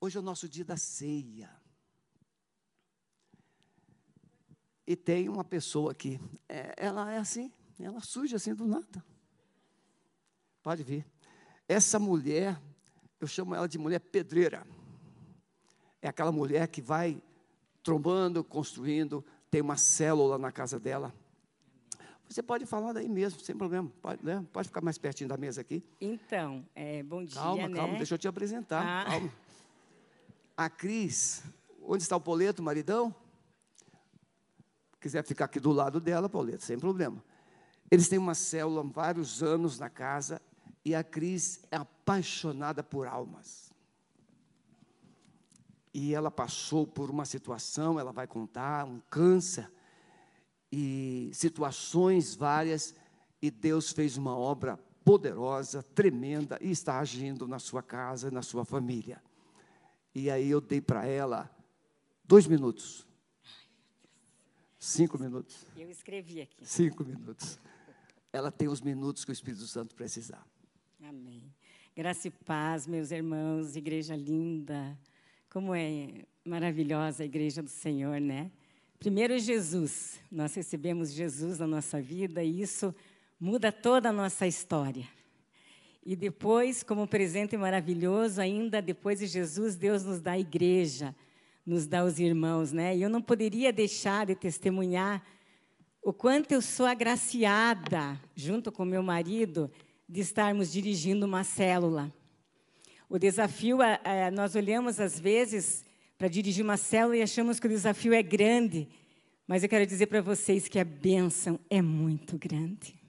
Hoje é o nosso dia da ceia. E tem uma pessoa aqui, é, ela é assim, ela surge assim do nada. Pode vir. Essa mulher, eu chamo ela de mulher pedreira. É aquela mulher que vai trombando, construindo, tem uma célula na casa dela. Você pode falar daí mesmo, sem problema. Pode, né? pode ficar mais pertinho da mesa aqui. Então, é, bom dia. Calma, né? calma, deixa eu te apresentar. Ah. Calma. A Cris, onde está o Poleto, maridão? Quiser ficar aqui do lado dela, Poleto, sem problema. Eles têm uma célula há vários anos na casa e a Cris é apaixonada por almas. E ela passou por uma situação, ela vai contar, um câncer e situações várias, e Deus fez uma obra poderosa, tremenda, e está agindo na sua casa, na sua família. E aí eu dei para ela dois minutos. Cinco minutos. Eu escrevi aqui. Cinco minutos. Ela tem os minutos que o Espírito Santo precisar. Amém. Graça e paz, meus irmãos, igreja linda. Como é maravilhosa a igreja do Senhor, né? Primeiro, Jesus. Nós recebemos Jesus na nossa vida e isso muda toda a nossa história. E depois, como presente maravilhoso, ainda depois de Jesus, Deus nos dá a igreja, nos dá os irmãos, né? E eu não poderia deixar de testemunhar o quanto eu sou agraciada, junto com meu marido, de estarmos dirigindo uma célula. O desafio, é, nós olhamos às vezes para dirigir uma célula e achamos que o desafio é grande, mas eu quero dizer para vocês que a bênção é muito grande.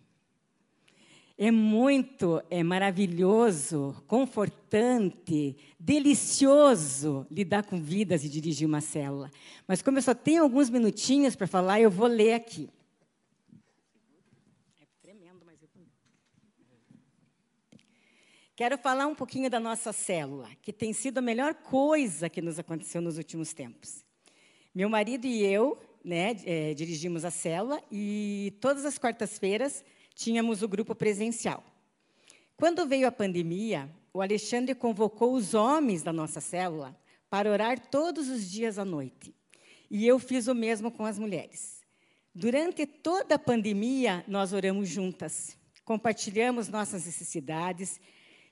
É muito é maravilhoso, confortante, delicioso lidar com vidas e dirigir uma célula. Mas como eu só tenho alguns minutinhos para falar, eu vou ler aqui. É tremendo, mas eu Quero falar um pouquinho da nossa célula, que tem sido a melhor coisa que nos aconteceu nos últimos tempos. Meu marido e eu, né, é, dirigimos a célula e todas as quartas-feiras tínhamos o grupo presencial. Quando veio a pandemia, o Alexandre convocou os homens da nossa célula para orar todos os dias à noite. E eu fiz o mesmo com as mulheres. Durante toda a pandemia, nós oramos juntas, compartilhamos nossas necessidades,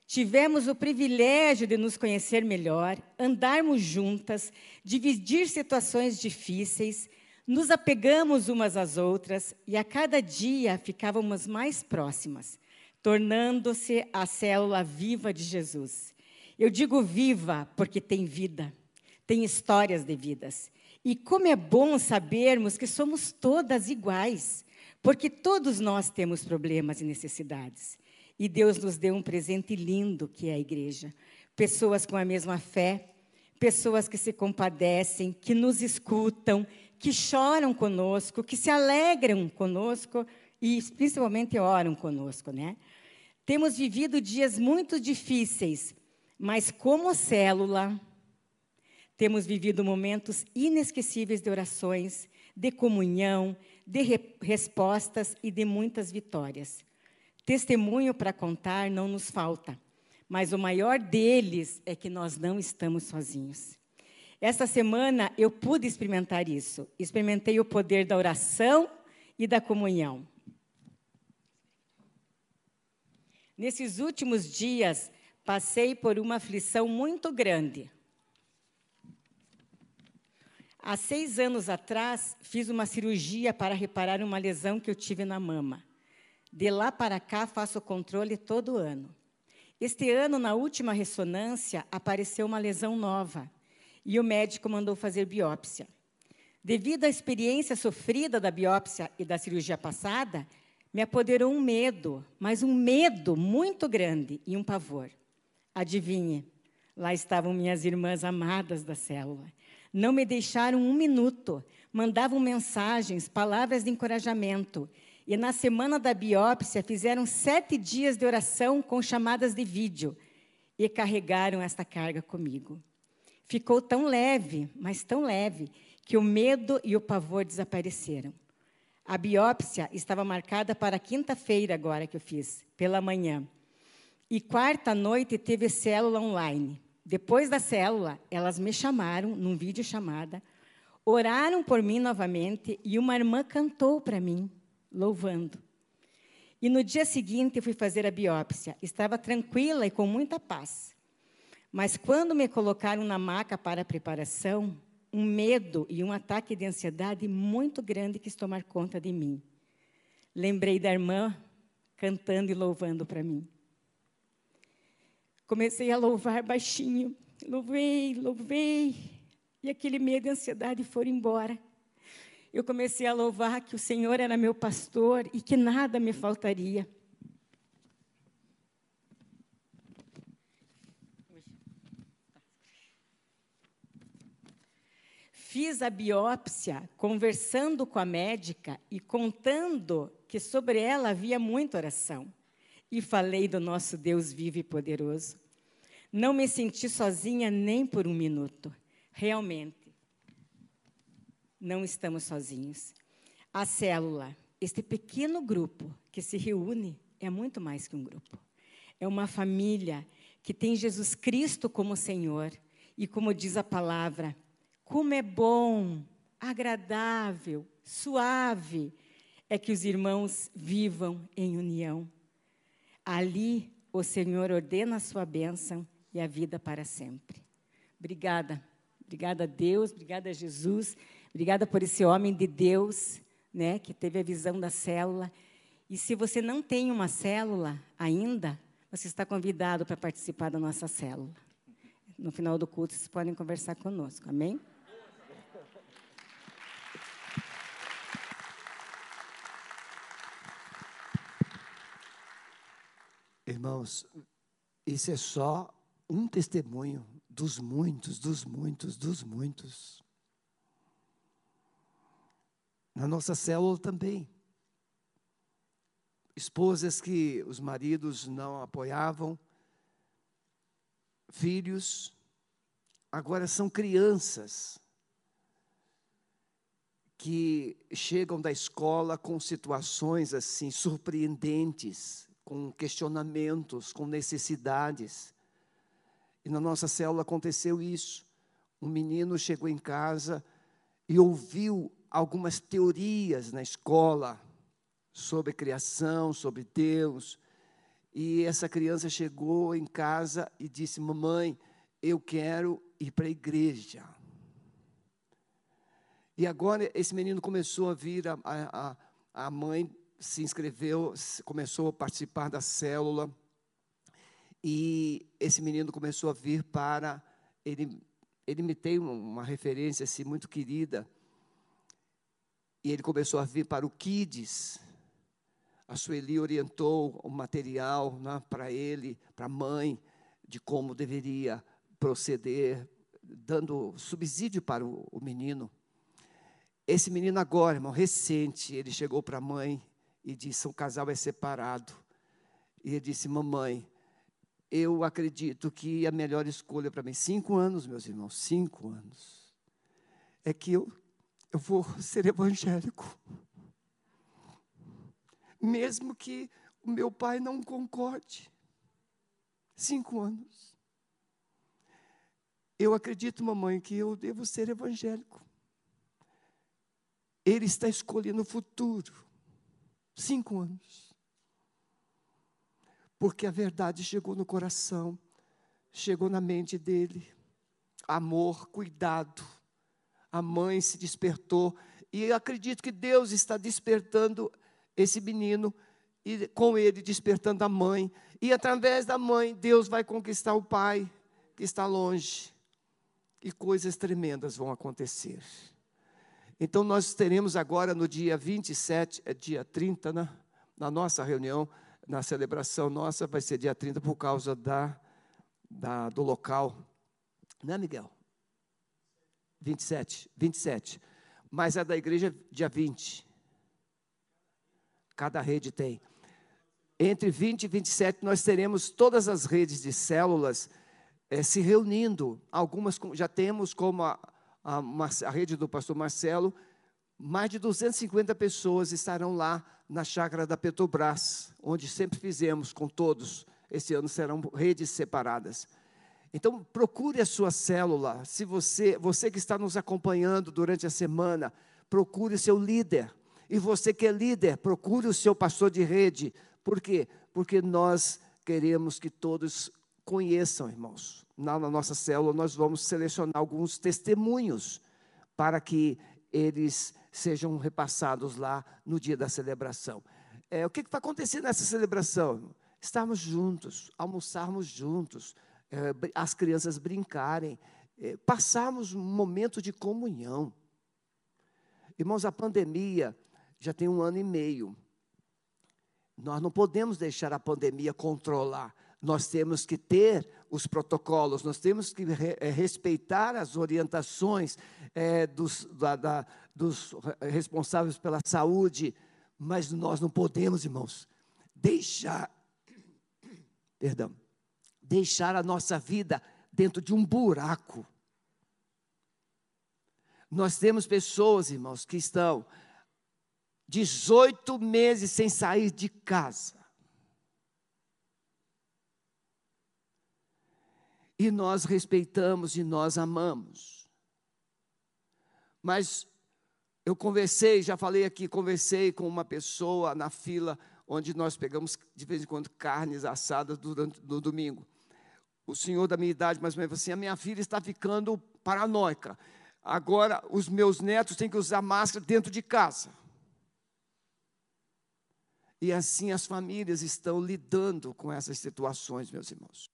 tivemos o privilégio de nos conhecer melhor, andarmos juntas, dividir situações difíceis, nos apegamos umas às outras e a cada dia ficávamos mais próximas, tornando-se a célula viva de Jesus. Eu digo viva porque tem vida, tem histórias de vidas. E como é bom sabermos que somos todas iguais, porque todos nós temos problemas e necessidades. E Deus nos deu um presente lindo que é a igreja. Pessoas com a mesma fé, pessoas que se compadecem, que nos escutam, que choram conosco, que se alegram conosco e principalmente oram conosco, né? Temos vivido dias muito difíceis, mas como célula, temos vivido momentos inesquecíveis de orações, de comunhão, de re respostas e de muitas vitórias. Testemunho para contar não nos falta, mas o maior deles é que nós não estamos sozinhos. Esta semana eu pude experimentar isso. Experimentei o poder da oração e da comunhão. Nesses últimos dias, passei por uma aflição muito grande. Há seis anos atrás, fiz uma cirurgia para reparar uma lesão que eu tive na mama. De lá para cá, faço controle todo ano. Este ano, na última ressonância, apareceu uma lesão nova e o médico mandou fazer biópsia. Devido à experiência sofrida da biópsia e da cirurgia passada, me apoderou um medo, mas um medo muito grande e um pavor. Adivinhe, lá estavam minhas irmãs amadas da célula. Não me deixaram um minuto, mandavam mensagens, palavras de encorajamento. E na semana da biópsia fizeram sete dias de oração com chamadas de vídeo e carregaram esta carga comigo. Ficou tão leve, mas tão leve, que o medo e o pavor desapareceram. A biópsia estava marcada para quinta-feira, agora que eu fiz, pela manhã. E quarta noite teve célula online. Depois da célula, elas me chamaram num vídeo chamada, oraram por mim novamente e uma irmã cantou para mim, louvando. E no dia seguinte eu fui fazer a biópsia. Estava tranquila e com muita paz. Mas quando me colocaram na maca para a preparação, um medo e um ataque de ansiedade muito grande quis tomar conta de mim. Lembrei da irmã cantando e louvando para mim. Comecei a louvar baixinho. Louvei, louvei. E aquele medo e ansiedade foram embora. Eu comecei a louvar que o Senhor era meu pastor e que nada me faltaria. Fiz a biópsia conversando com a médica e contando que sobre ela havia muita oração e falei do nosso Deus vivo e poderoso. Não me senti sozinha nem por um minuto. Realmente, não estamos sozinhos. A célula, este pequeno grupo que se reúne, é muito mais que um grupo. É uma família que tem Jesus Cristo como Senhor. E como diz a palavra, como é bom, agradável, suave é que os irmãos vivam em união. Ali o Senhor ordena a sua bênção e a vida para sempre. Obrigada. Obrigada a Deus, obrigada a Jesus, obrigada por esse homem de Deus, né, que teve a visão da célula. E se você não tem uma célula ainda, você está convidado para participar da nossa célula. No final do culto, vocês podem conversar conosco. Amém? Irmãos, isso é só um testemunho dos muitos, dos muitos, dos muitos. Na nossa célula também. Esposas que os maridos não apoiavam, filhos, agora são crianças que chegam da escola com situações assim surpreendentes com questionamentos, com necessidades. E na nossa célula aconteceu isso. Um menino chegou em casa e ouviu algumas teorias na escola sobre criação, sobre Deus. E essa criança chegou em casa e disse: Mamãe, eu quero ir para a igreja. E agora esse menino começou a vir, a, a, a mãe se inscreveu, começou a participar da célula. E esse menino começou a vir para. Ele, ele me tem uma referência assim, muito querida. E ele começou a vir para o Kids. A Sueli orientou o material né, para ele, para a mãe, de como deveria proceder, dando subsídio para o, o menino. Esse menino agora, irmão, recente, ele chegou para a mãe e disse: um casal é separado. E ele disse: Mamãe, eu acredito que a melhor escolha para mim, cinco anos, meus irmãos, cinco anos, é que eu, eu vou ser evangélico. Mesmo que o meu pai não concorde. Cinco anos. Eu acredito, mamãe, que eu devo ser evangélico. Ele está escolhendo o futuro. Cinco anos. Porque a verdade chegou no coração, chegou na mente dele. Amor, cuidado. A mãe se despertou. E acredito que Deus está despertando esse menino e com ele despertando a mãe. E através da mãe, Deus vai conquistar o pai que está longe. E coisas tremendas vão acontecer. Então, nós teremos agora no dia 27, é dia 30, né? na nossa reunião, na celebração nossa, vai ser dia 30 por causa da, da, do local. Né, Miguel? 27, 27. Mas a da igreja é dia 20. Cada rede tem. Entre 20 e 27, nós teremos todas as redes de células é, se reunindo. Algumas já temos como a a, a rede do pastor Marcelo, mais de 250 pessoas estarão lá na chácara da Petrobras, onde sempre fizemos com todos. Esse ano serão redes separadas. Então, procure a sua célula. Se você, você que está nos acompanhando durante a semana, procure o seu líder. E você que é líder, procure o seu pastor de rede. Por quê? Porque nós queremos que todos conheçam, irmãos. Na, na nossa célula, nós vamos selecionar alguns testemunhos para que eles sejam repassados lá no dia da celebração. É, o que, que vai acontecer nessa celebração? Estarmos juntos, almoçarmos juntos, é, as crianças brincarem, é, passarmos um momento de comunhão. Irmãos, a pandemia já tem um ano e meio. Nós não podemos deixar a pandemia controlar. Nós temos que ter os protocolos, nós temos que re, é, respeitar as orientações é, dos, da, da, dos responsáveis pela saúde, mas nós não podemos, irmãos, deixar, perdão, deixar a nossa vida dentro de um buraco. Nós temos pessoas, irmãos, que estão 18 meses sem sair de casa. E nós respeitamos e nós amamos. Mas eu conversei, já falei aqui, conversei com uma pessoa na fila onde nós pegamos de vez em quando carnes assadas durante no domingo. O senhor da minha idade, mais ou menos, assim, a minha filha está ficando paranoica. Agora os meus netos têm que usar máscara dentro de casa. E assim as famílias estão lidando com essas situações, meus irmãos.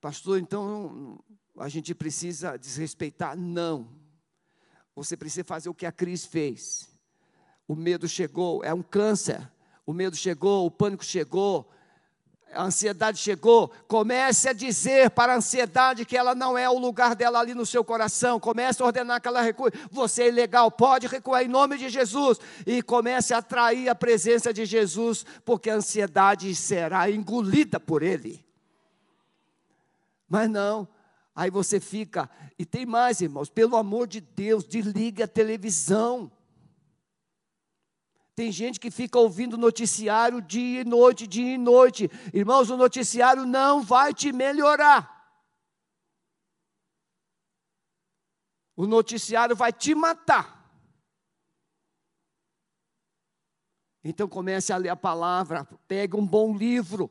Pastor, então a gente precisa desrespeitar? Não. Você precisa fazer o que a Cris fez. O medo chegou, é um câncer. O medo chegou, o pânico chegou, a ansiedade chegou, comece a dizer para a ansiedade que ela não é o lugar dela ali no seu coração. Comece a ordenar que ela recue. Você é ilegal, pode recuar em nome de Jesus. E comece a atrair a presença de Jesus, porque a ansiedade será engolida por ele. Mas não, aí você fica. E tem mais, irmãos, pelo amor de Deus, desligue a televisão. Tem gente que fica ouvindo noticiário dia e noite, dia e noite. Irmãos, o noticiário não vai te melhorar. O noticiário vai te matar. Então comece a ler a palavra, pegue um bom livro.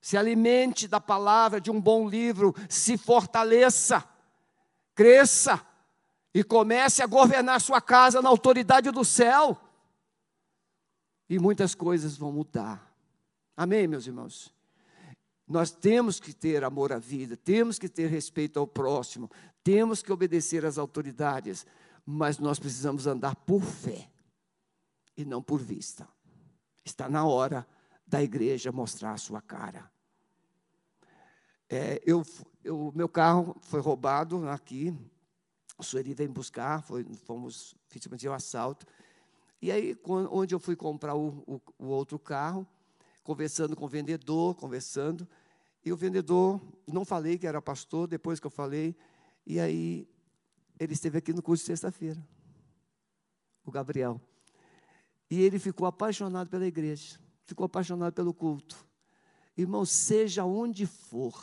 Se alimente da palavra de um bom livro, se fortaleça, cresça e comece a governar sua casa na autoridade do céu e muitas coisas vão mudar. Amém, meus irmãos? Nós temos que ter amor à vida, temos que ter respeito ao próximo, temos que obedecer às autoridades, mas nós precisamos andar por fé e não por vista. Está na hora da igreja mostrar a sua cara. É, eu, eu, meu carro foi roubado aqui, o Sueli veio buscar, foi, fomos, fizemos um assalto. E aí, onde eu fui comprar o, o, o outro carro, conversando com o vendedor, conversando, e o vendedor, não falei que era pastor, depois que eu falei, e aí ele esteve aqui no curso de sexta-feira, o Gabriel. E ele ficou apaixonado pela igreja, ficou apaixonado pelo culto. Irmão, seja onde for,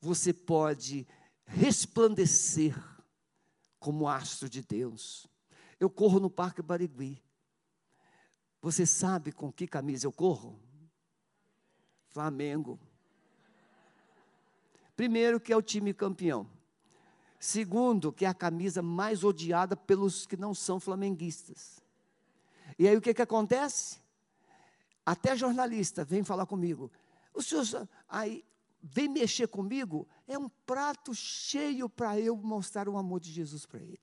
você pode resplandecer como astro de Deus. Eu corro no Parque Barigui. Você sabe com que camisa eu corro? Flamengo. Primeiro, que é o time campeão. Segundo, que é a camisa mais odiada pelos que não são flamenguistas. E aí o que, que acontece? Até jornalista vem falar comigo. O senhor aí vem mexer comigo, é um prato cheio para eu mostrar o amor de Jesus para ele.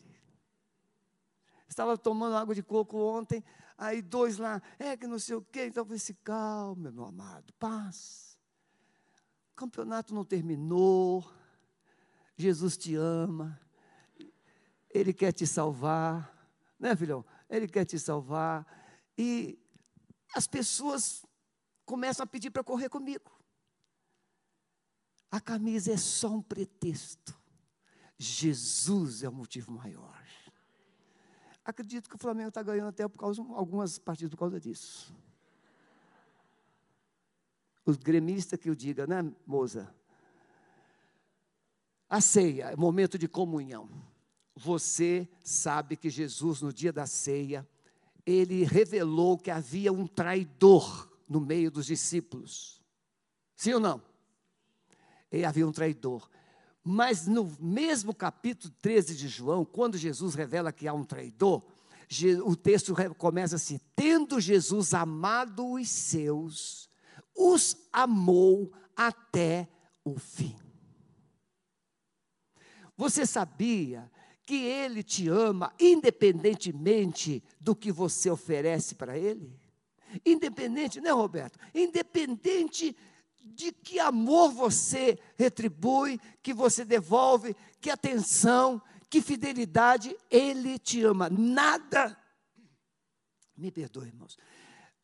Estava tomando água de coco ontem, aí dois lá, é que não sei o quê. Então eu falei assim, calma, meu amado, paz. O campeonato não terminou. Jesus te ama. Ele quer te salvar. Né, filhão? Ele quer te salvar. E as pessoas começam a pedir para correr comigo. A camisa é só um pretexto. Jesus é o motivo maior. Acredito que o Flamengo está ganhando até por causa algumas partidas por causa disso. Os gremistas que o diga, né, moça? A ceia é momento de comunhão. Você sabe que Jesus, no dia da ceia, ele revelou que havia um traidor no meio dos discípulos. Sim ou não? E havia um traidor. Mas no mesmo capítulo 13 de João, quando Jesus revela que há um traidor, o texto começa assim: Tendo Jesus amado os seus, os amou até o fim. Você sabia que ele te ama independentemente do que você oferece para ele? Independente, né, Roberto? Independente de que amor você retribui, que você devolve, que atenção, que fidelidade, Ele te ama. Nada, me perdoe, irmãos,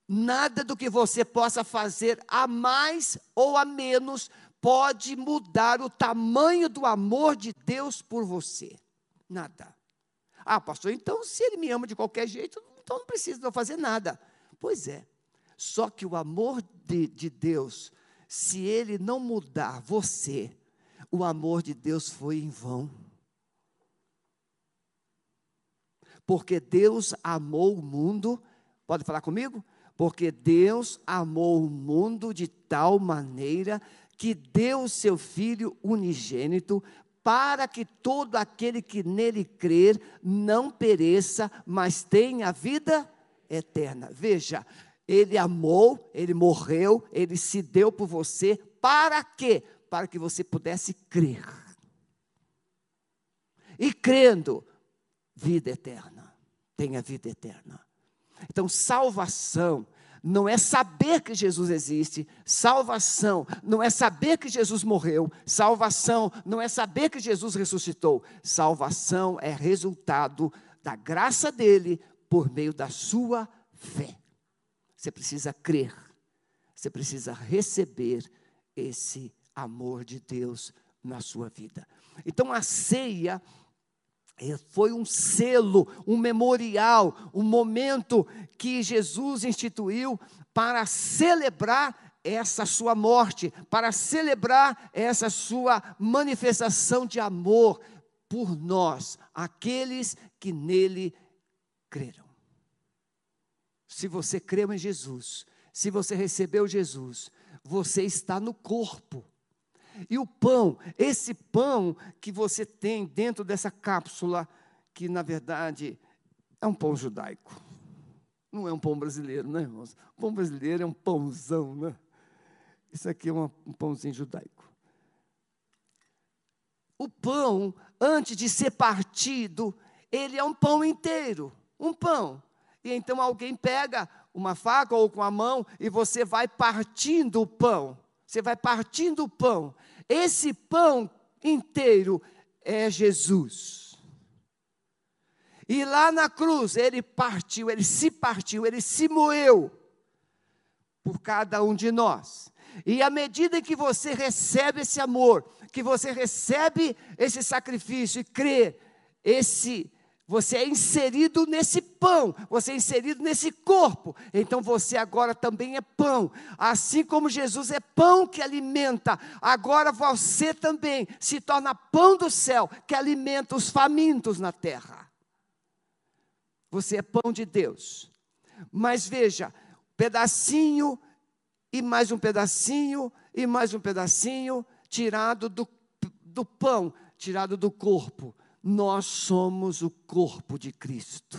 nada do que você possa fazer a mais ou a menos pode mudar o tamanho do amor de Deus por você. Nada. Ah, pastor, então se Ele me ama de qualquer jeito, então não precisa fazer nada. Pois é. Só que o amor de, de Deus se ele não mudar você, o amor de Deus foi em vão. Porque Deus amou o mundo, pode falar comigo? Porque Deus amou o mundo de tal maneira que deu seu Filho unigênito para que todo aquele que nele crer não pereça, mas tenha vida eterna. Veja, ele amou, ele morreu, ele se deu por você. Para quê? Para que você pudesse crer. E crendo, vida eterna. Tenha vida eterna. Então, salvação não é saber que Jesus existe, salvação não é saber que Jesus morreu, salvação não é saber que Jesus ressuscitou, salvação é resultado da graça dele por meio da sua fé. Você precisa crer, você precisa receber esse amor de Deus na sua vida. Então a ceia foi um selo, um memorial, um momento que Jesus instituiu para celebrar essa sua morte, para celebrar essa sua manifestação de amor por nós, aqueles que nele creram. Se você creu em Jesus, se você recebeu Jesus, você está no corpo. E o pão, esse pão que você tem dentro dessa cápsula, que na verdade é um pão judaico. Não é um pão brasileiro, né, irmãos? O pão brasileiro é um pãozão, né? Isso aqui é um pãozinho judaico. O pão, antes de ser partido, ele é um pão inteiro. Um pão. E então alguém pega uma faca ou com a mão e você vai partindo o pão. Você vai partindo o pão. Esse pão inteiro é Jesus. E lá na cruz ele partiu, ele se partiu, ele se moeu por cada um de nós. E à medida que você recebe esse amor, que você recebe esse sacrifício e crê, esse você é inserido nesse pão, você é inserido nesse corpo. Então você agora também é pão. Assim como Jesus é pão que alimenta, agora você também se torna pão do céu que alimenta os famintos na terra. Você é pão de Deus. Mas veja, pedacinho e mais um pedacinho e mais um pedacinho tirado do, do pão, tirado do corpo nós somos o corpo de Cristo.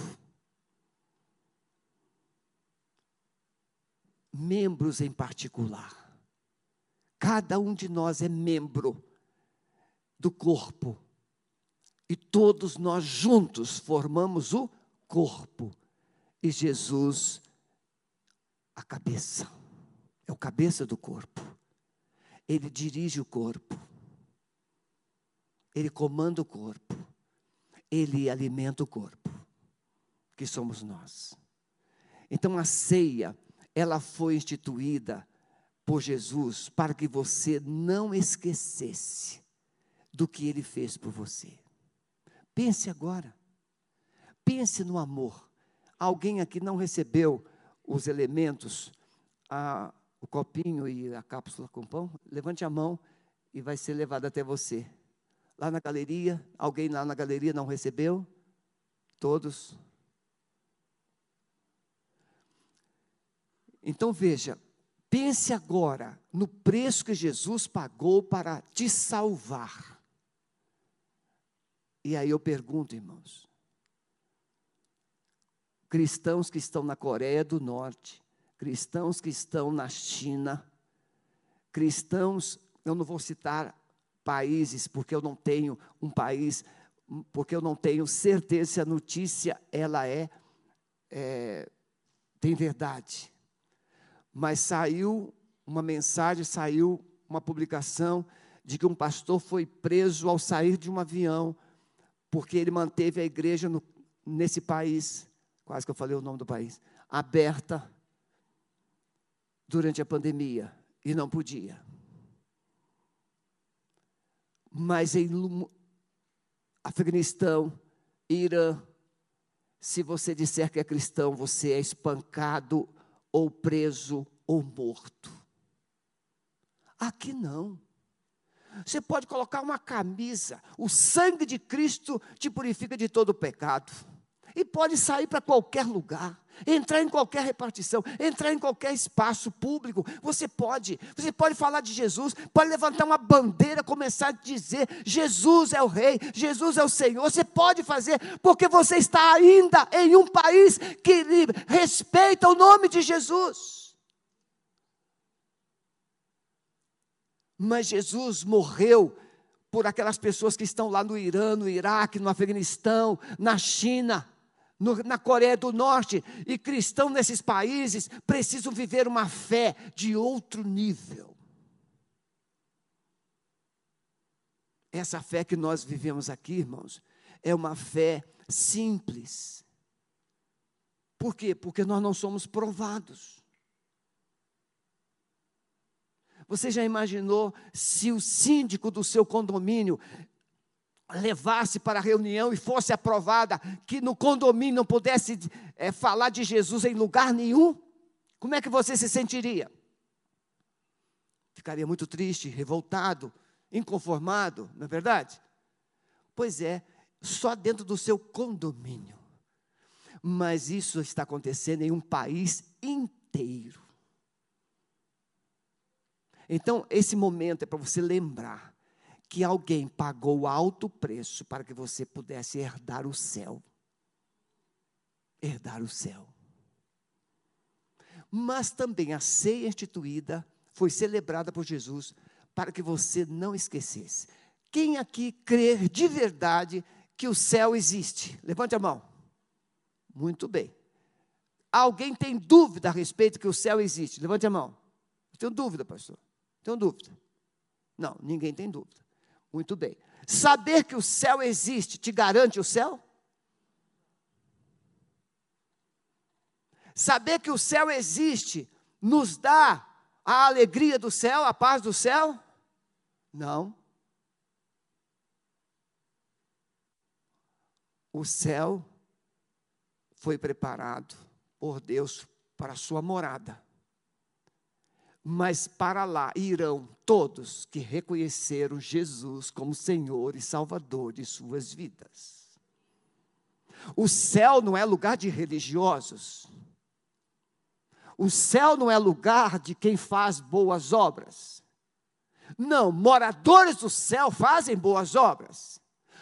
Membros em particular. Cada um de nós é membro do corpo. E todos nós juntos formamos o corpo. E Jesus, a cabeça. É o cabeça do corpo. Ele dirige o corpo. Ele comanda o corpo ele alimenta o corpo, que somos nós. Então a ceia, ela foi instituída por Jesus para que você não esquecesse do que ele fez por você. Pense agora. Pense no amor. Alguém aqui não recebeu os elementos, a, o copinho e a cápsula com pão, levante a mão e vai ser levado até você. Lá na galeria, alguém lá na galeria não recebeu? Todos. Então veja, pense agora no preço que Jesus pagou para te salvar. E aí eu pergunto, irmãos, cristãos que estão na Coreia do Norte, cristãos que estão na China, cristãos, eu não vou citar países, porque eu não tenho um país, porque eu não tenho certeza se a notícia ela é, é tem verdade. Mas saiu uma mensagem, saiu uma publicação de que um pastor foi preso ao sair de um avião, porque ele manteve a igreja no, nesse país quase que eu falei o nome do país, aberta durante a pandemia e não podia. Mas em Afeganistão, Irã, se você disser que é cristão, você é espancado ou preso ou morto. Aqui não. Você pode colocar uma camisa, o sangue de Cristo te purifica de todo pecado. E pode sair para qualquer lugar, entrar em qualquer repartição, entrar em qualquer espaço público. Você pode, você pode falar de Jesus, pode levantar uma bandeira, começar a dizer: Jesus é o Rei, Jesus é o Senhor. Você pode fazer, porque você está ainda em um país que respeita o nome de Jesus. Mas Jesus morreu por aquelas pessoas que estão lá no Irã, no Iraque, no Afeganistão, na China no, na Coreia do Norte, e cristãos nesses países precisam viver uma fé de outro nível. Essa fé que nós vivemos aqui, irmãos, é uma fé simples. Por quê? Porque nós não somos provados. Você já imaginou se o síndico do seu condomínio levasse para a reunião e fosse aprovada, que no condomínio não pudesse é, falar de Jesus em lugar nenhum, como é que você se sentiria? Ficaria muito triste, revoltado, inconformado, não é verdade? Pois é, só dentro do seu condomínio. Mas isso está acontecendo em um país inteiro. Então, esse momento é para você lembrar que alguém pagou alto preço para que você pudesse herdar o céu. Herdar o céu. Mas também a ceia instituída foi celebrada por Jesus para que você não esquecesse. Quem aqui crê de verdade que o céu existe? Levante a mão. Muito bem. Alguém tem dúvida a respeito que o céu existe? Levante a mão. Tenho dúvida, pastor. Tenho dúvida. Não, ninguém tem dúvida. Muito bem. Saber que o céu existe te garante o céu? Saber que o céu existe nos dá a alegria do céu, a paz do céu? Não. O céu foi preparado por Deus para a sua morada mas para lá irão todos que reconheceram Jesus como Senhor e Salvador de suas vidas. O céu não é lugar de religiosos. O céu não é lugar de quem faz boas obras. Não, moradores do céu fazem boas obras.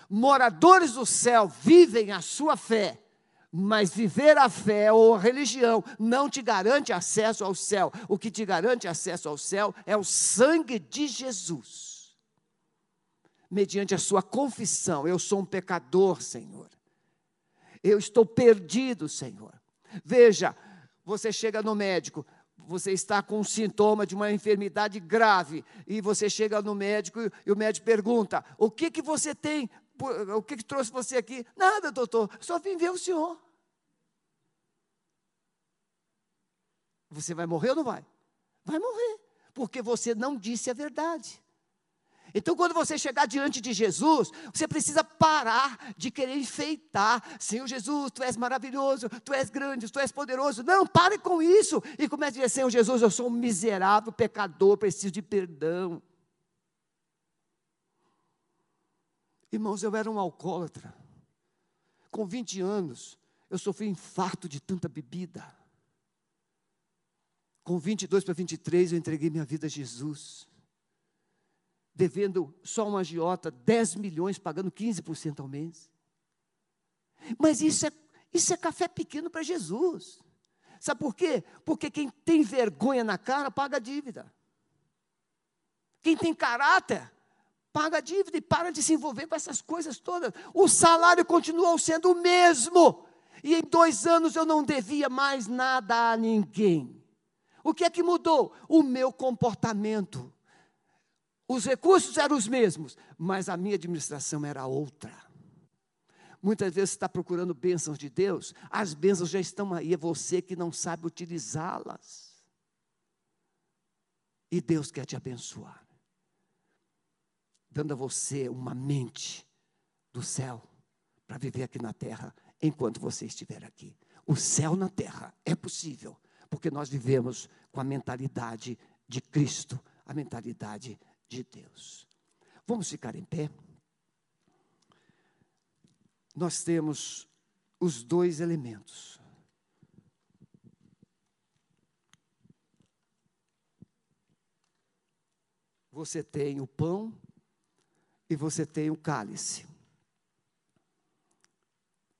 Moradores do céu vivem a sua fé mas viver a fé ou a religião não te garante acesso ao céu. O que te garante acesso ao céu é o sangue de Jesus. Mediante a sua confissão, eu sou um pecador, Senhor. Eu estou perdido, Senhor. Veja, você chega no médico, você está com um sintoma de uma enfermidade grave, e você chega no médico e o médico pergunta: O que, que você tem o que, que trouxe você aqui? Nada, doutor, só vim ver o senhor. Você vai morrer ou não vai? Vai morrer, porque você não disse a verdade. Então, quando você chegar diante de Jesus, você precisa parar de querer enfeitar. Senhor Jesus, tu és maravilhoso, tu és grande, tu és poderoso. Não, pare com isso. E comece a dizer: Senhor Jesus, eu sou um miserável pecador, preciso de perdão. Irmãos, eu era um alcoólatra. Com 20 anos, eu sofri infarto de tanta bebida. Com 22 para 23, eu entreguei minha vida a Jesus devendo só um agiota 10 milhões, pagando 15% ao mês. Mas isso é, isso é café pequeno para Jesus. Sabe por quê? Porque quem tem vergonha na cara paga a dívida. Quem tem caráter paga a dívida e para de se envolver com essas coisas todas. O salário continuou sendo o mesmo. E em dois anos eu não devia mais nada a ninguém. O que é que mudou? O meu comportamento. Os recursos eram os mesmos, mas a minha administração era outra. Muitas vezes você está procurando bênçãos de Deus, as bênçãos já estão aí, é você que não sabe utilizá-las. E Deus quer te abençoar, dando a você uma mente do céu para viver aqui na terra enquanto você estiver aqui. O céu na terra é possível, porque nós vivemos com a mentalidade de Cristo, a mentalidade de Deus. Vamos ficar em pé? Nós temos os dois elementos. Você tem o pão e você tem o cálice.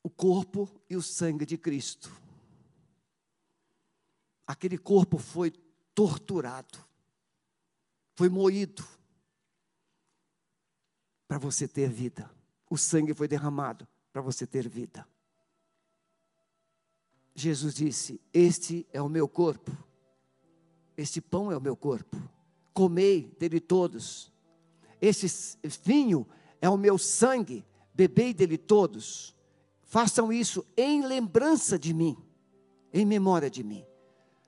O corpo e o sangue de Cristo. Aquele corpo foi torturado, foi moído, para você ter vida. O sangue foi derramado para você ter vida. Jesus disse: Este é o meu corpo, este pão é o meu corpo, comei dele todos. Este vinho é o meu sangue, bebei dele todos. Façam isso em lembrança de mim, em memória de mim.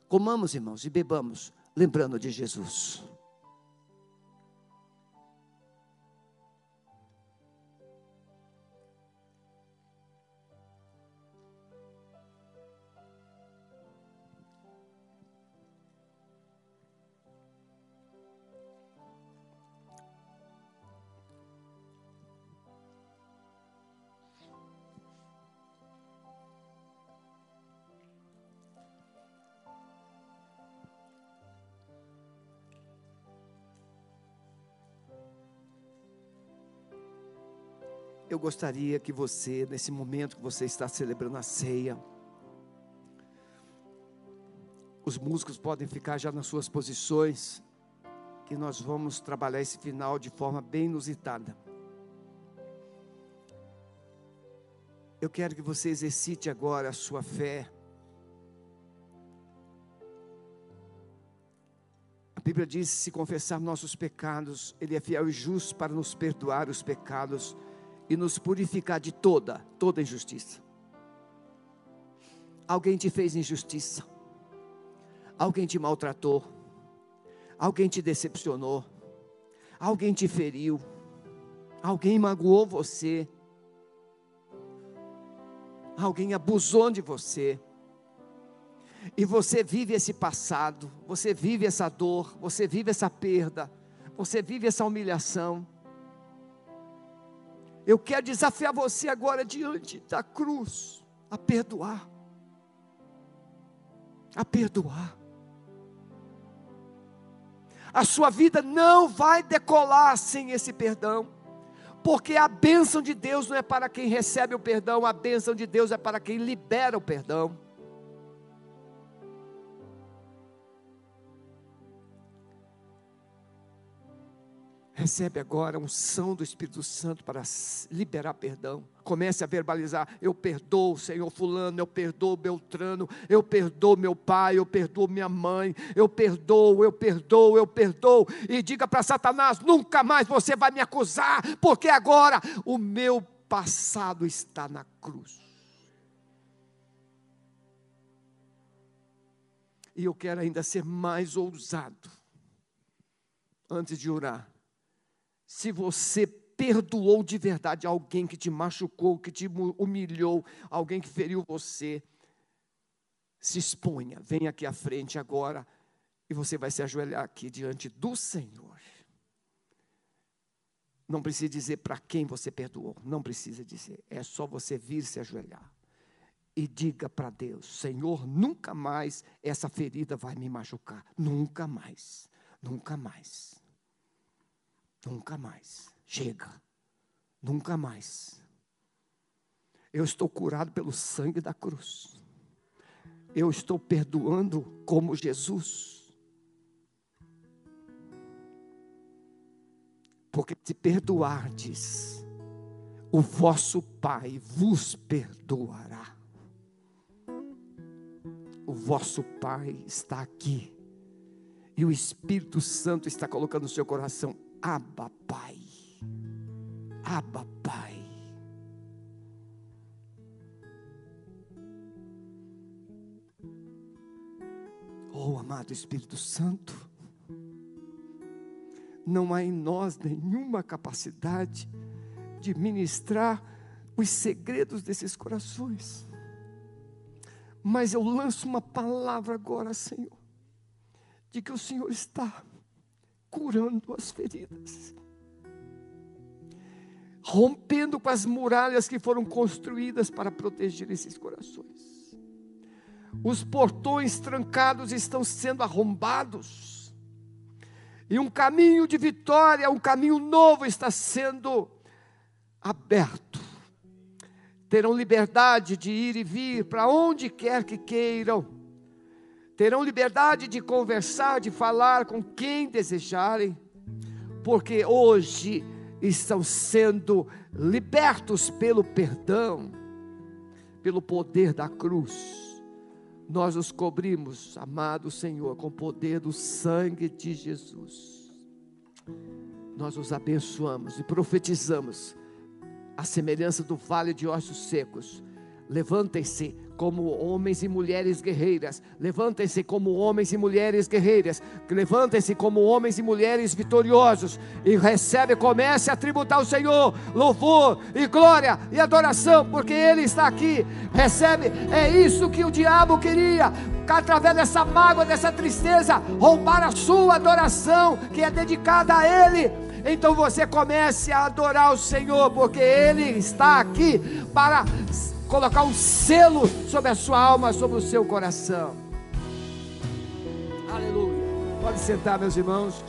Comamos, irmãos, e bebamos, lembrando de Jesus. Eu gostaria que você, nesse momento que você está celebrando a ceia, os músicos podem ficar já nas suas posições, que nós vamos trabalhar esse final de forma bem inusitada. Eu quero que você exercite agora a sua fé. A Bíblia diz: se confessar nossos pecados, Ele é fiel e justo para nos perdoar os pecados e nos purificar de toda, toda injustiça. Alguém te fez injustiça, alguém te maltratou, alguém te decepcionou, alguém te feriu, alguém magoou você, alguém abusou de você, e você vive esse passado, você vive essa dor, você vive essa perda, você vive essa humilhação. Eu quero desafiar você agora diante da cruz a perdoar. A perdoar. A sua vida não vai decolar sem esse perdão. Porque a bênção de Deus não é para quem recebe o perdão, a bênção de Deus é para quem libera o perdão. Recebe agora a unção do Espírito Santo para liberar perdão. Comece a verbalizar: Eu perdoo, Senhor Fulano, eu perdoo Beltrano, eu perdoo meu pai, eu perdoo minha mãe, eu perdoo, eu perdoo, eu perdoo. E diga para Satanás: Nunca mais você vai me acusar, porque agora o meu passado está na cruz. E eu quero ainda ser mais ousado antes de orar se você perdoou de verdade alguém que te machucou, que te humilhou, alguém que feriu você, se exponha, venha aqui à frente agora e você vai se ajoelhar aqui diante do Senhor. Não precisa dizer para quem você perdoou, não precisa dizer, é só você vir se ajoelhar e diga para Deus: Senhor, nunca mais essa ferida vai me machucar, nunca mais, nunca mais, nunca mais. Chega, nunca mais. Eu estou curado pelo sangue da cruz. Eu estou perdoando como Jesus. Porque se perdoardes, o vosso Pai vos perdoará o vosso Pai está aqui. E o Espírito Santo está colocando no seu coração: Abba, Pai. Abba, Pai. Oh, amado Espírito Santo, não há em nós nenhuma capacidade de ministrar os segredos desses corações. Mas eu lanço uma palavra agora, Senhor, de que o Senhor está curando as feridas, rompendo com as muralhas que foram construídas para proteger esses corações. Os portões trancados estão sendo arrombados, e um caminho de vitória, um caminho novo está sendo aberto. Terão liberdade de ir e vir para onde quer que queiram, terão liberdade de conversar, de falar com quem desejarem, porque hoje estão sendo libertos pelo perdão, pelo poder da cruz. Nós os cobrimos, amado Senhor, com o poder do sangue de Jesus. Nós os abençoamos e profetizamos a semelhança do vale de ossos secos. Levantem-se como homens e mulheres guerreiras. Levantem-se como homens e mulheres guerreiras. Levantem-se como homens e mulheres vitoriosos. E recebe, comece a tributar ao Senhor louvor e glória e adoração, porque Ele está aqui. Recebe, é isso que o diabo queria. Através dessa mágoa, dessa tristeza, roubar a sua adoração, que é dedicada a Ele então você comece a adorar o Senhor, porque Ele está aqui para colocar um selo sobre a sua alma, sobre o seu coração. Aleluia. Pode sentar, meus irmãos.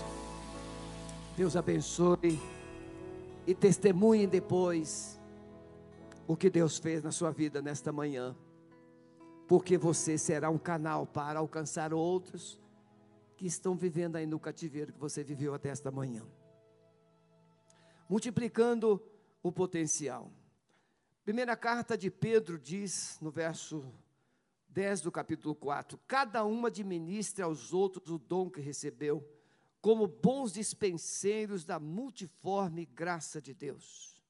Deus abençoe e testemunhem depois o que Deus fez na sua vida nesta manhã, porque você será um canal para alcançar outros que estão vivendo aí no cativeiro que você viveu até esta manhã multiplicando o potencial. Primeira carta de Pedro diz, no verso 10 do capítulo 4: Cada um administra aos outros o dom que recebeu, como bons dispenseiros da multiforme graça de Deus.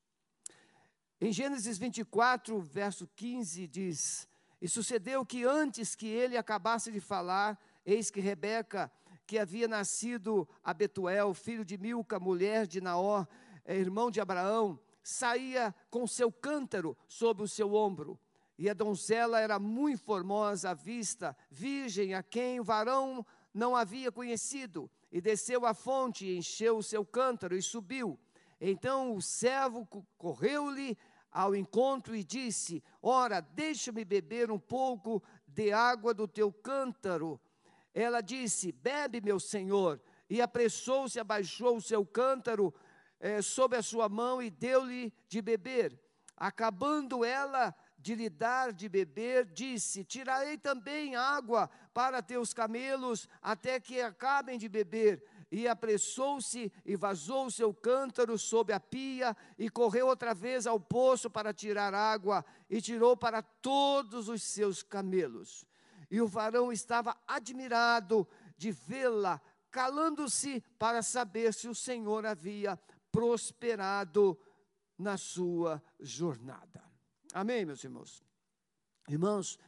Em Gênesis 24, verso 15, diz: E sucedeu que antes que ele acabasse de falar, eis que Rebeca, que havia nascido a Betuel, filho de Milca, mulher de Naor, é, irmão de Abraão, saía com seu cântaro sobre o seu ombro. E a donzela era muito formosa à vista, virgem, a quem o varão não havia conhecido. E desceu à fonte, encheu o seu cântaro e subiu. Então o servo correu-lhe ao encontro e disse: Ora, deixa-me beber um pouco de água do teu cântaro. Ela disse: Bebe, meu senhor. E apressou-se, abaixou o seu cântaro é, sob a sua mão e deu-lhe de beber. Acabando ela de lhe dar de beber, disse: Tirarei também água para teus camelos, até que acabem de beber. E apressou-se e vazou o seu cântaro sob a pia, e correu outra vez ao poço para tirar água, e tirou para todos os seus camelos. E o varão estava admirado de vê-la, calando-se para saber se o Senhor havia prosperado na sua jornada. Amém, meus irmãos? Irmãos,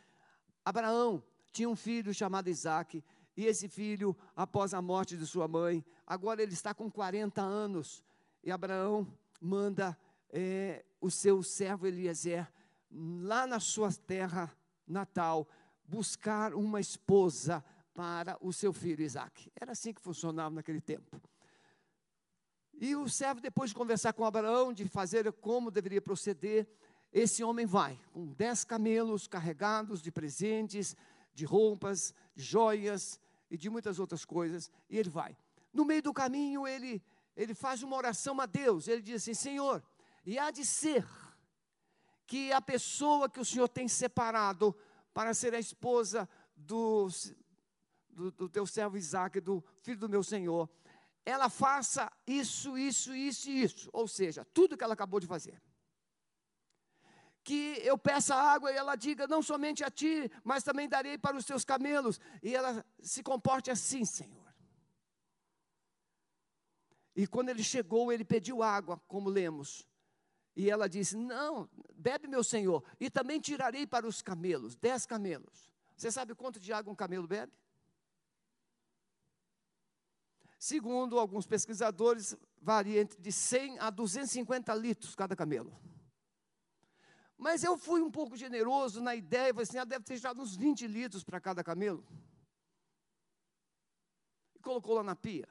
Abraão tinha um filho chamado Isaac, e esse filho, após a morte de sua mãe, agora ele está com 40 anos, E Abraão manda é, o seu servo Eliezer, lá na sua terra natal, buscar uma esposa para o seu filho Isaac. Era assim que funcionava naquele tempo. E o servo, depois de conversar com Abraão, de fazer como deveria proceder, esse homem vai com dez camelos carregados de presentes, de roupas, de joias e de muitas outras coisas, e ele vai. No meio do caminho, ele, ele faz uma oração a Deus. Ele diz assim: Senhor, e há de ser que a pessoa que o Senhor tem separado para ser a esposa do, do, do teu servo Isaac, do filho do meu Senhor, ela faça isso, isso, isso e isso. Ou seja, tudo que ela acabou de fazer. Que eu peça água e ela diga, não somente a ti, mas também darei para os teus camelos. E ela se comporte assim, Senhor. E quando ele chegou, ele pediu água, como lemos. E ela disse: Não, bebe, meu senhor, e também tirarei para os camelos, dez camelos. Você sabe quanto de água um camelo bebe? Segundo alguns pesquisadores, varia entre de 100 a 250 litros cada camelo. Mas eu fui um pouco generoso na ideia, falei assim, ah, deve ter já uns 20 litros para cada camelo. E colocou lá na pia.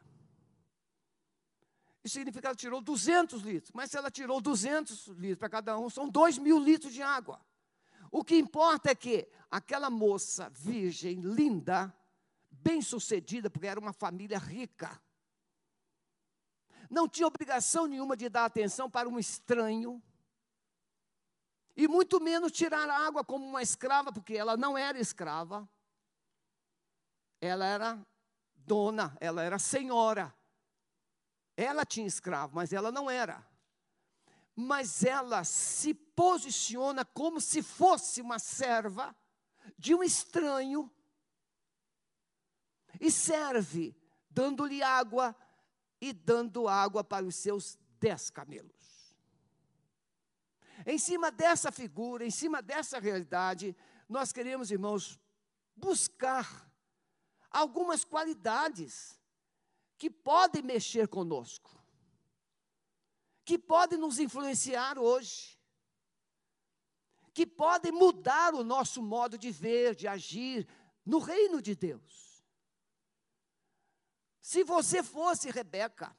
Isso significa que ela tirou 200 litros. Mas se ela tirou 200 litros para cada um, são 2 mil litros de água. O que importa é que aquela moça virgem, linda, bem-sucedida, porque era uma família rica. Não tinha obrigação nenhuma de dar atenção para um estranho. E muito menos tirar água como uma escrava, porque ela não era escrava. Ela era dona, ela era senhora. Ela tinha escravo, mas ela não era. Mas ela se posiciona como se fosse uma serva de um estranho e serve, dando-lhe água e dando água para os seus dez camelos. Em cima dessa figura, em cima dessa realidade, nós queremos, irmãos, buscar algumas qualidades que podem mexer conosco, que podem nos influenciar hoje, que podem mudar o nosso modo de ver, de agir no reino de Deus. Se você fosse Rebeca,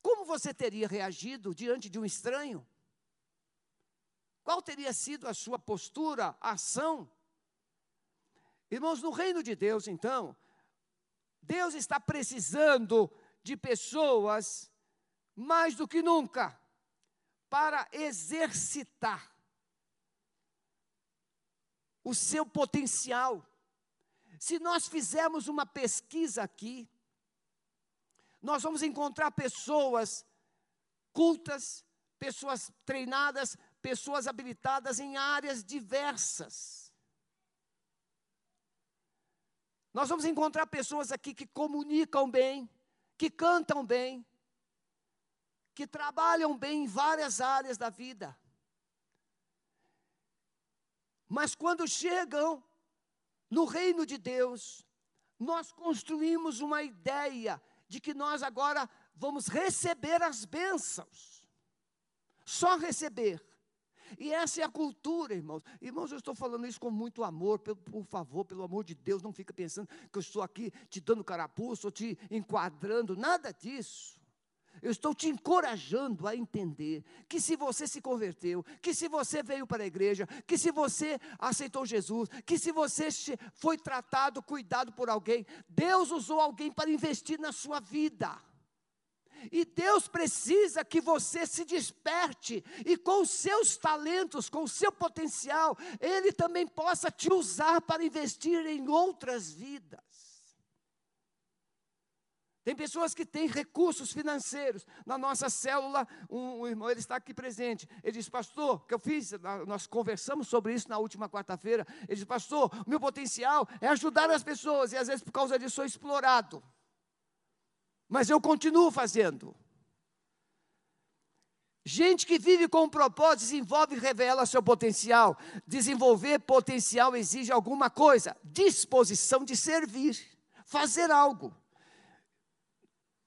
como você teria reagido diante de um estranho? Qual teria sido a sua postura, a ação? Irmãos, no reino de Deus, então, Deus está precisando de pessoas mais do que nunca para exercitar o seu potencial. Se nós fizermos uma pesquisa aqui, nós vamos encontrar pessoas cultas, pessoas treinadas, pessoas habilitadas em áreas diversas. Nós vamos encontrar pessoas aqui que comunicam bem, que cantam bem, que trabalham bem em várias áreas da vida. Mas quando chegam no reino de Deus, nós construímos uma ideia de que nós agora vamos receber as bênçãos. Só receber. E essa é a cultura, irmãos. Irmãos, eu estou falando isso com muito amor, por, favor, pelo amor de Deus, não fica pensando que eu estou aqui te dando carapuço ou te enquadrando, nada disso. Eu estou te encorajando a entender que se você se converteu, que se você veio para a igreja, que se você aceitou Jesus, que se você foi tratado, cuidado por alguém, Deus usou alguém para investir na sua vida. E Deus precisa que você se desperte e com os seus talentos, com o seu potencial, Ele também possa te usar para investir em outras vidas. Tem pessoas que têm recursos financeiros. Na nossa célula, um, um, irmão, ele está aqui presente. Ele diz, pastor, que eu fiz? Nós conversamos sobre isso na última quarta-feira. Ele diz, pastor, o meu potencial é ajudar as pessoas, e às vezes por causa disso sou explorado. Mas eu continuo fazendo. Gente que vive com um propósito, desenvolve e revela seu potencial. Desenvolver potencial exige alguma coisa: disposição de servir, fazer algo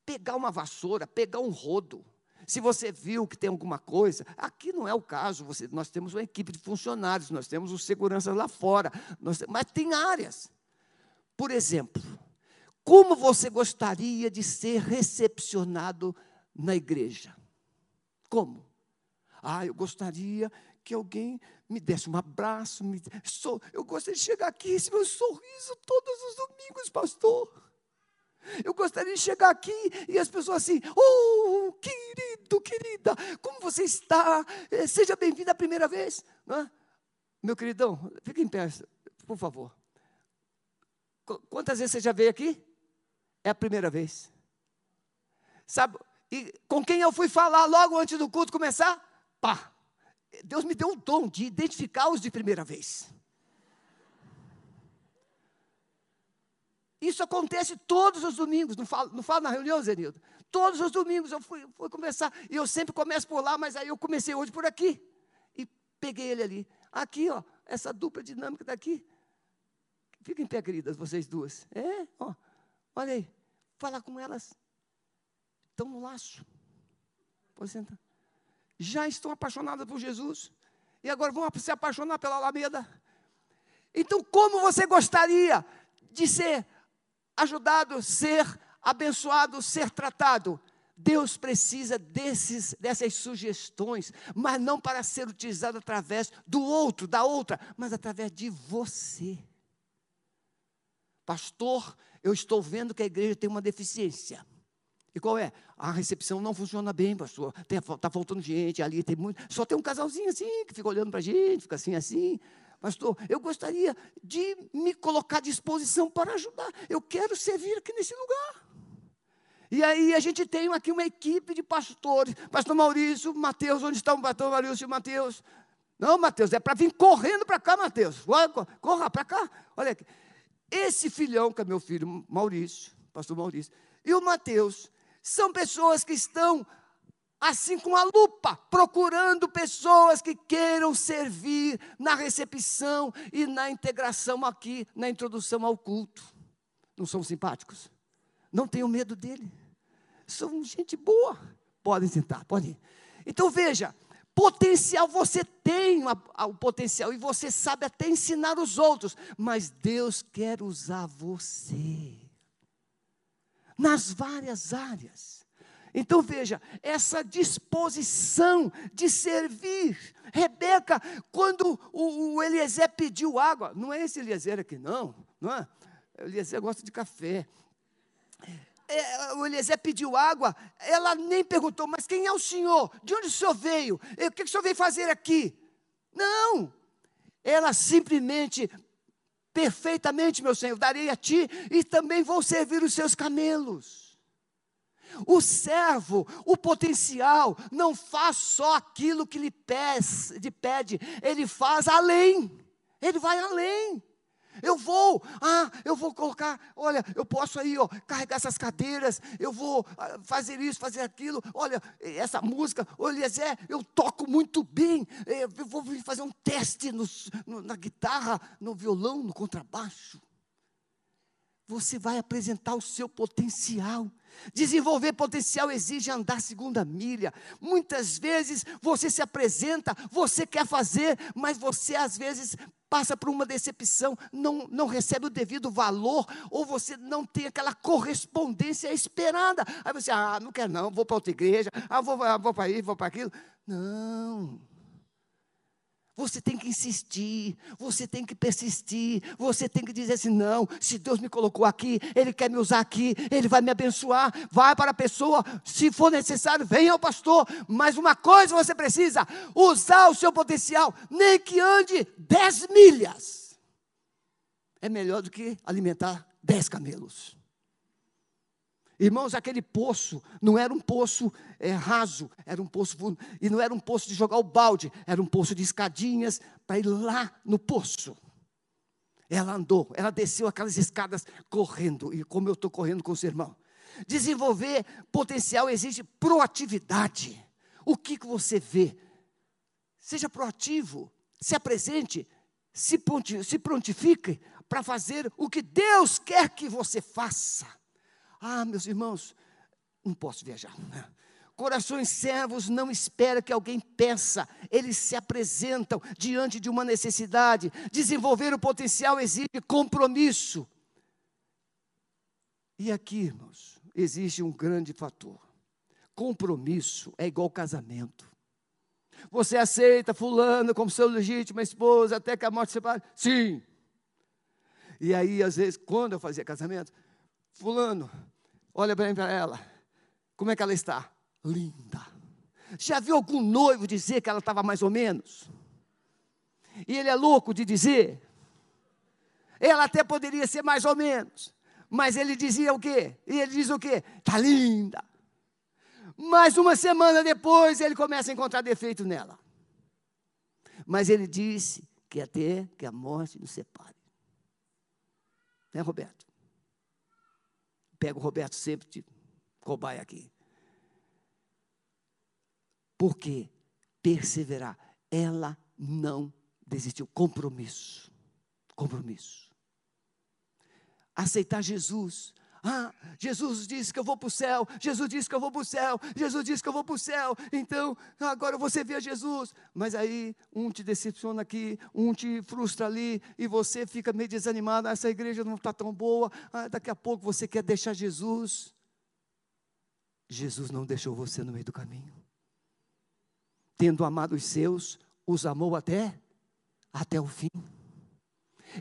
pegar uma vassoura, pegar um rodo, Se você viu que tem alguma coisa, aqui não é o caso. Você, nós temos uma equipe de funcionários, nós temos os seguranças lá fora, nós, mas tem áreas. Por exemplo, como você gostaria de ser recepcionado na igreja? Como? Ah, eu gostaria que alguém me desse um abraço. Me, sou, eu gostaria de chegar aqui, esse meu sorriso todos os domingos, pastor. Eu gostaria de chegar aqui e as pessoas assim, oh, querido, querida, como você está? Eh, seja bem-vindo a primeira vez. É? Meu queridão, fique em pé, por favor. Quantas vezes você já veio aqui? É a primeira vez. Sabe, e com quem eu fui falar logo antes do culto começar? Pá, Deus me deu o dom de identificar os de primeira vez. Isso acontece todos os domingos, não falo, não falo na reunião, Zenildo? Todos os domingos eu fui, fui conversar, e eu sempre começo por lá, mas aí eu comecei hoje por aqui. E peguei ele ali. Aqui, ó, essa dupla dinâmica daqui. Fiquem em pé, queridas, vocês duas. É, ó, olha aí. Falar com elas. Estão no laço. Pode sentar. Já estão apaixonadas por Jesus. E agora vão se apaixonar pela Alameda. Então, como você gostaria de ser ajudado, ser abençoado, ser tratado. Deus precisa desses, dessas sugestões, mas não para ser utilizado através do outro, da outra, mas através de você. Pastor, eu estou vendo que a igreja tem uma deficiência. E qual é? A recepção não funciona bem, pastor. Está faltando gente ali, tem muito. Só tem um casalzinho assim, que fica olhando para a gente, fica assim, assim. Pastor, eu gostaria de me colocar à disposição para ajudar. Eu quero servir aqui nesse lugar. E aí a gente tem aqui uma equipe de pastores. Pastor Maurício, Mateus, onde está o pastor Maurício e Mateus? Não, Mateus, é para vir correndo para cá, Mateus. Corra para cá. Olha aqui. Esse filhão, que é meu filho Maurício, pastor Maurício, e o Mateus, são pessoas que estão assim com a lupa, procurando pessoas que queiram servir na recepção e na integração aqui, na introdução ao culto. Não são simpáticos? Não tenham medo dele. São gente boa. Podem sentar, podem. Então veja, potencial você tem o potencial e você sabe até ensinar os outros, mas Deus quer usar você nas várias áreas. Então veja, essa disposição de servir. Rebeca, quando o, o Eliezer pediu água, não é esse Eliezer aqui, não, não é? O Eliezer gosta de café. É, o Eliezer pediu água, ela nem perguntou, mas quem é o senhor? De onde o senhor veio? O que o senhor veio fazer aqui? Não, ela simplesmente, perfeitamente, meu senhor, darei a ti e também vou servir os seus camelos. O servo, o potencial, não faz só aquilo que lhe pede, ele faz além. Ele vai além. Eu vou, ah, eu vou colocar, olha, eu posso aí, ó, carregar essas cadeiras, eu vou ah, fazer isso, fazer aquilo, olha, essa música, olha, Zé, eu toco muito bem, eh, eu vou fazer um teste no, no, na guitarra, no violão, no contrabaixo. Você vai apresentar o seu potencial. Desenvolver potencial exige andar segunda milha. Muitas vezes você se apresenta, você quer fazer, mas você às vezes passa por uma decepção, não, não recebe o devido valor, ou você não tem aquela correspondência esperada. Aí você, ah, não quer não, vou para outra igreja, ah, vou, vou para aí, vou para aquilo. Não. Você tem que insistir, você tem que persistir, você tem que dizer assim: não, se Deus me colocou aqui, Ele quer me usar aqui, Ele vai me abençoar. Vai para a pessoa, se for necessário, venha ao pastor. Mas uma coisa você precisa: usar o seu potencial, nem que ande 10 milhas. É melhor do que alimentar 10 camelos. Irmãos, aquele poço não era um poço é, raso, era um poço e não era um poço de jogar o balde, era um poço de escadinhas para ir lá no poço. Ela andou, ela desceu aquelas escadas correndo, e como eu estou correndo com o seu irmão. Desenvolver potencial exige proatividade. O que, que você vê? Seja proativo, se apresente, se prontifique para fazer o que Deus quer que você faça. Ah, meus irmãos, não posso viajar. Corações servos não esperam que alguém peça, eles se apresentam diante de uma necessidade. Desenvolver o potencial exige compromisso. E aqui, irmãos, existe um grande fator. Compromisso é igual casamento. Você aceita fulano como seu legítimo esposa até que a morte separe? Sim. E aí, às vezes, quando eu fazia casamento, fulano, olha bem para ela. Como é que ela está? Linda. Já viu algum noivo dizer que ela estava mais ou menos? E ele é louco de dizer. Ela até poderia ser mais ou menos. Mas ele dizia o quê? E ele diz o quê? Está linda. Mas uma semana depois ele começa a encontrar defeito nela. Mas ele disse que até que a morte nos separe. Né, Roberto? Pega o Roberto sempre de cobaia aqui. Porque perseverar, ela não desistiu. Compromisso. Compromisso. Aceitar Jesus ah, Jesus disse que eu vou para o céu, Jesus disse que eu vou para o céu, Jesus disse que eu vou para o céu, então agora você vê Jesus. Mas aí um te decepciona aqui, um te frustra ali, e você fica meio desanimado, ah, essa igreja não está tão boa, ah, daqui a pouco você quer deixar Jesus. Jesus não deixou você no meio do caminho. Tendo amado os seus, os amou até, até o fim.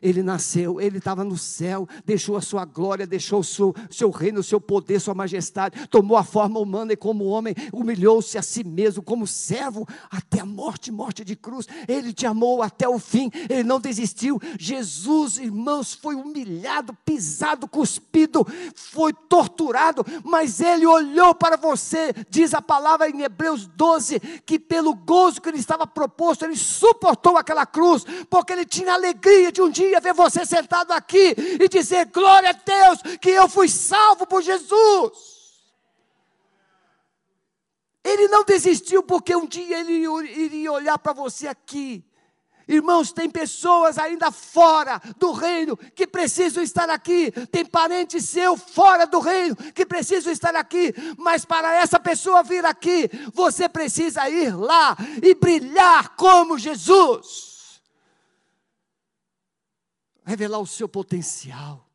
Ele nasceu, ele estava no céu, deixou a sua glória, deixou o seu, seu reino, o seu poder, sua majestade, tomou a forma humana e, como homem, humilhou-se a si mesmo, como servo, até a morte morte de cruz. Ele te amou até o fim, ele não desistiu. Jesus, irmãos, foi humilhado, pisado, cuspido, foi torturado, mas ele olhou para você, diz a palavra em Hebreus 12, que pelo gozo que lhe estava proposto, ele suportou aquela cruz, porque ele tinha alegria de um dia dia ver você sentado aqui e dizer: glória a Deus, que eu fui salvo por Jesus. Ele não desistiu porque um dia ele iria olhar para você aqui. Irmãos, tem pessoas ainda fora do reino que precisam estar aqui. Tem parente seu fora do reino que precisam estar aqui. Mas para essa pessoa vir aqui, você precisa ir lá e brilhar como Jesus revelar o seu potencial,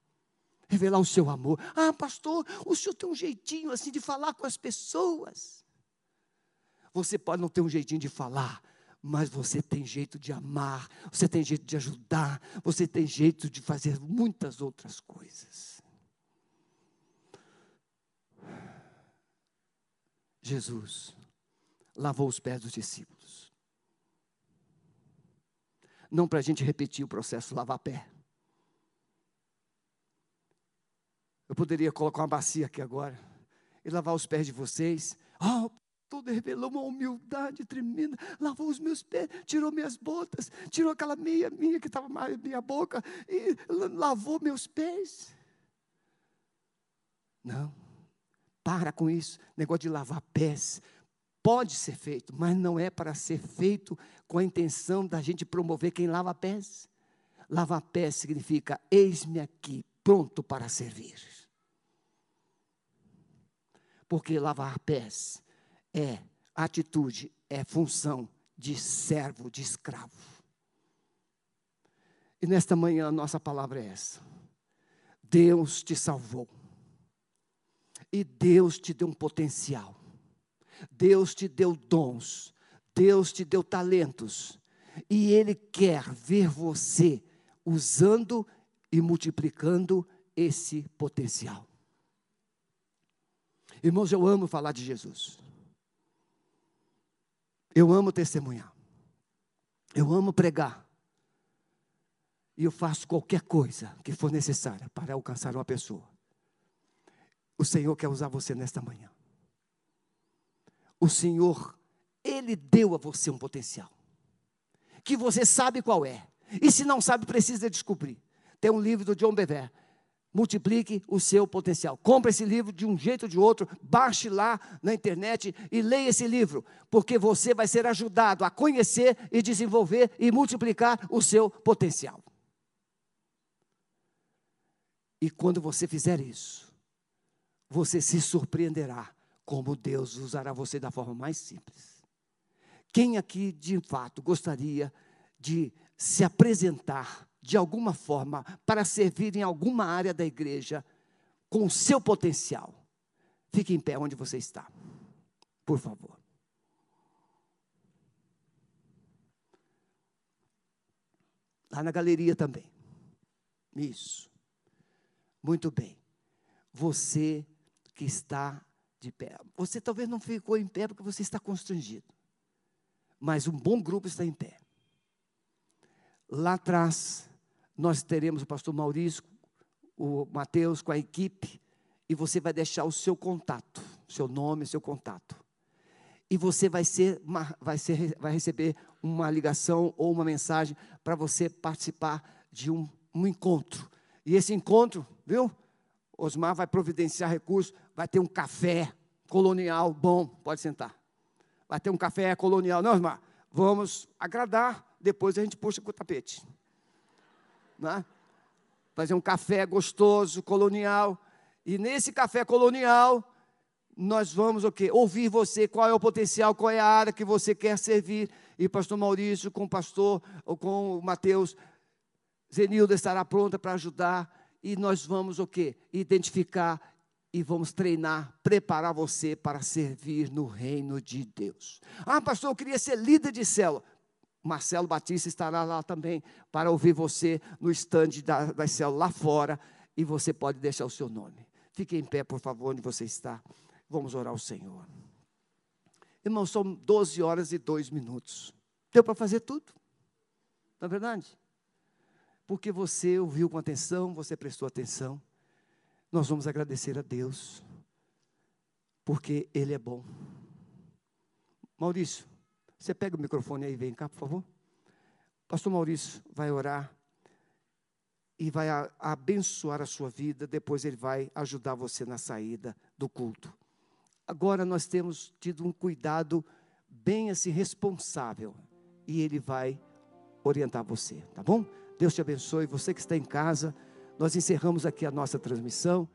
revelar o seu amor. Ah, pastor, o senhor tem um jeitinho assim de falar com as pessoas. Você pode não ter um jeitinho de falar, mas você tem jeito de amar, você tem jeito de ajudar, você tem jeito de fazer muitas outras coisas. Jesus lavou os pés dos discípulos. Não para a gente repetir o processo lavar pé. Eu poderia colocar uma bacia aqui agora e lavar os pés de vocês. Oh, tudo revelou uma humildade tremenda, lavou os meus pés, tirou minhas botas, tirou aquela meia minha que estava na minha boca e lavou meus pés. Não, para com isso, negócio de lavar pés. Pode ser feito, mas não é para ser feito com a intenção da gente promover quem lava pés. Lavar pés significa: eis-me aqui, pronto para servir. Porque lavar pés é atitude, é função de servo, de escravo. E nesta manhã a nossa palavra é essa. Deus te salvou. E Deus te deu um potencial. Deus te deu dons. Deus te deu talentos. E Ele quer ver você usando e multiplicando esse potencial. Irmãos, eu amo falar de Jesus. Eu amo testemunhar. Eu amo pregar. E eu faço qualquer coisa que for necessária para alcançar uma pessoa. O Senhor quer usar você nesta manhã. O Senhor, Ele deu a você um potencial. Que você sabe qual é. E se não sabe, precisa descobrir. Tem um livro do John Bever multiplique o seu potencial. Compre esse livro de um jeito ou de outro, baixe lá na internet e leia esse livro, porque você vai ser ajudado a conhecer e desenvolver e multiplicar o seu potencial. E quando você fizer isso, você se surpreenderá como Deus usará você da forma mais simples. Quem aqui, de fato, gostaria de se apresentar de alguma forma para servir em alguma área da igreja com o seu potencial? Fique em pé onde você está, por favor. Lá na galeria também. Isso. Muito bem. Você que está de pé. Você talvez não ficou em pé porque você está constrangido. Mas um bom grupo está em pé. Lá atrás, nós teremos o pastor Maurício, o Mateus com a equipe, e você vai deixar o seu contato, seu nome, seu contato. E você vai, ser, vai, ser, vai receber uma ligação ou uma mensagem para você participar de um, um encontro. E esse encontro, viu? Osmar vai providenciar recursos, vai ter um café colonial bom, pode sentar. Vai ter um café colonial, não, Osmar? Vamos agradar, depois a gente puxa com o tapete. Né? Fazer um café gostoso, colonial. E nesse café colonial, nós vamos o quê? Ouvir você, qual é o potencial, qual é a área que você quer servir. E pastor Maurício, com o pastor, ou com o Mateus, Zenilda estará pronta para ajudar e nós vamos o quê? Identificar e vamos treinar, preparar você para servir no reino de Deus. Ah, pastor, eu queria ser líder de célula. Marcelo Batista estará lá também para ouvir você no estande da, da célula lá fora e você pode deixar o seu nome. Fique em pé, por favor, onde você está. Vamos orar ao Senhor. Irmãos, são 12 horas e 2 minutos. Deu para fazer tudo? Não é verdade? porque você ouviu com atenção, você prestou atenção. Nós vamos agradecer a Deus, porque Ele é bom. Maurício, você pega o microfone aí e vem cá, por favor. Pastor Maurício vai orar e vai abençoar a sua vida, depois ele vai ajudar você na saída do culto. Agora nós temos tido um cuidado bem assim responsável e ele vai orientar você, tá bom? Deus te abençoe. Você que está em casa, nós encerramos aqui a nossa transmissão.